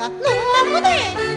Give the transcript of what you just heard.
너무너 무.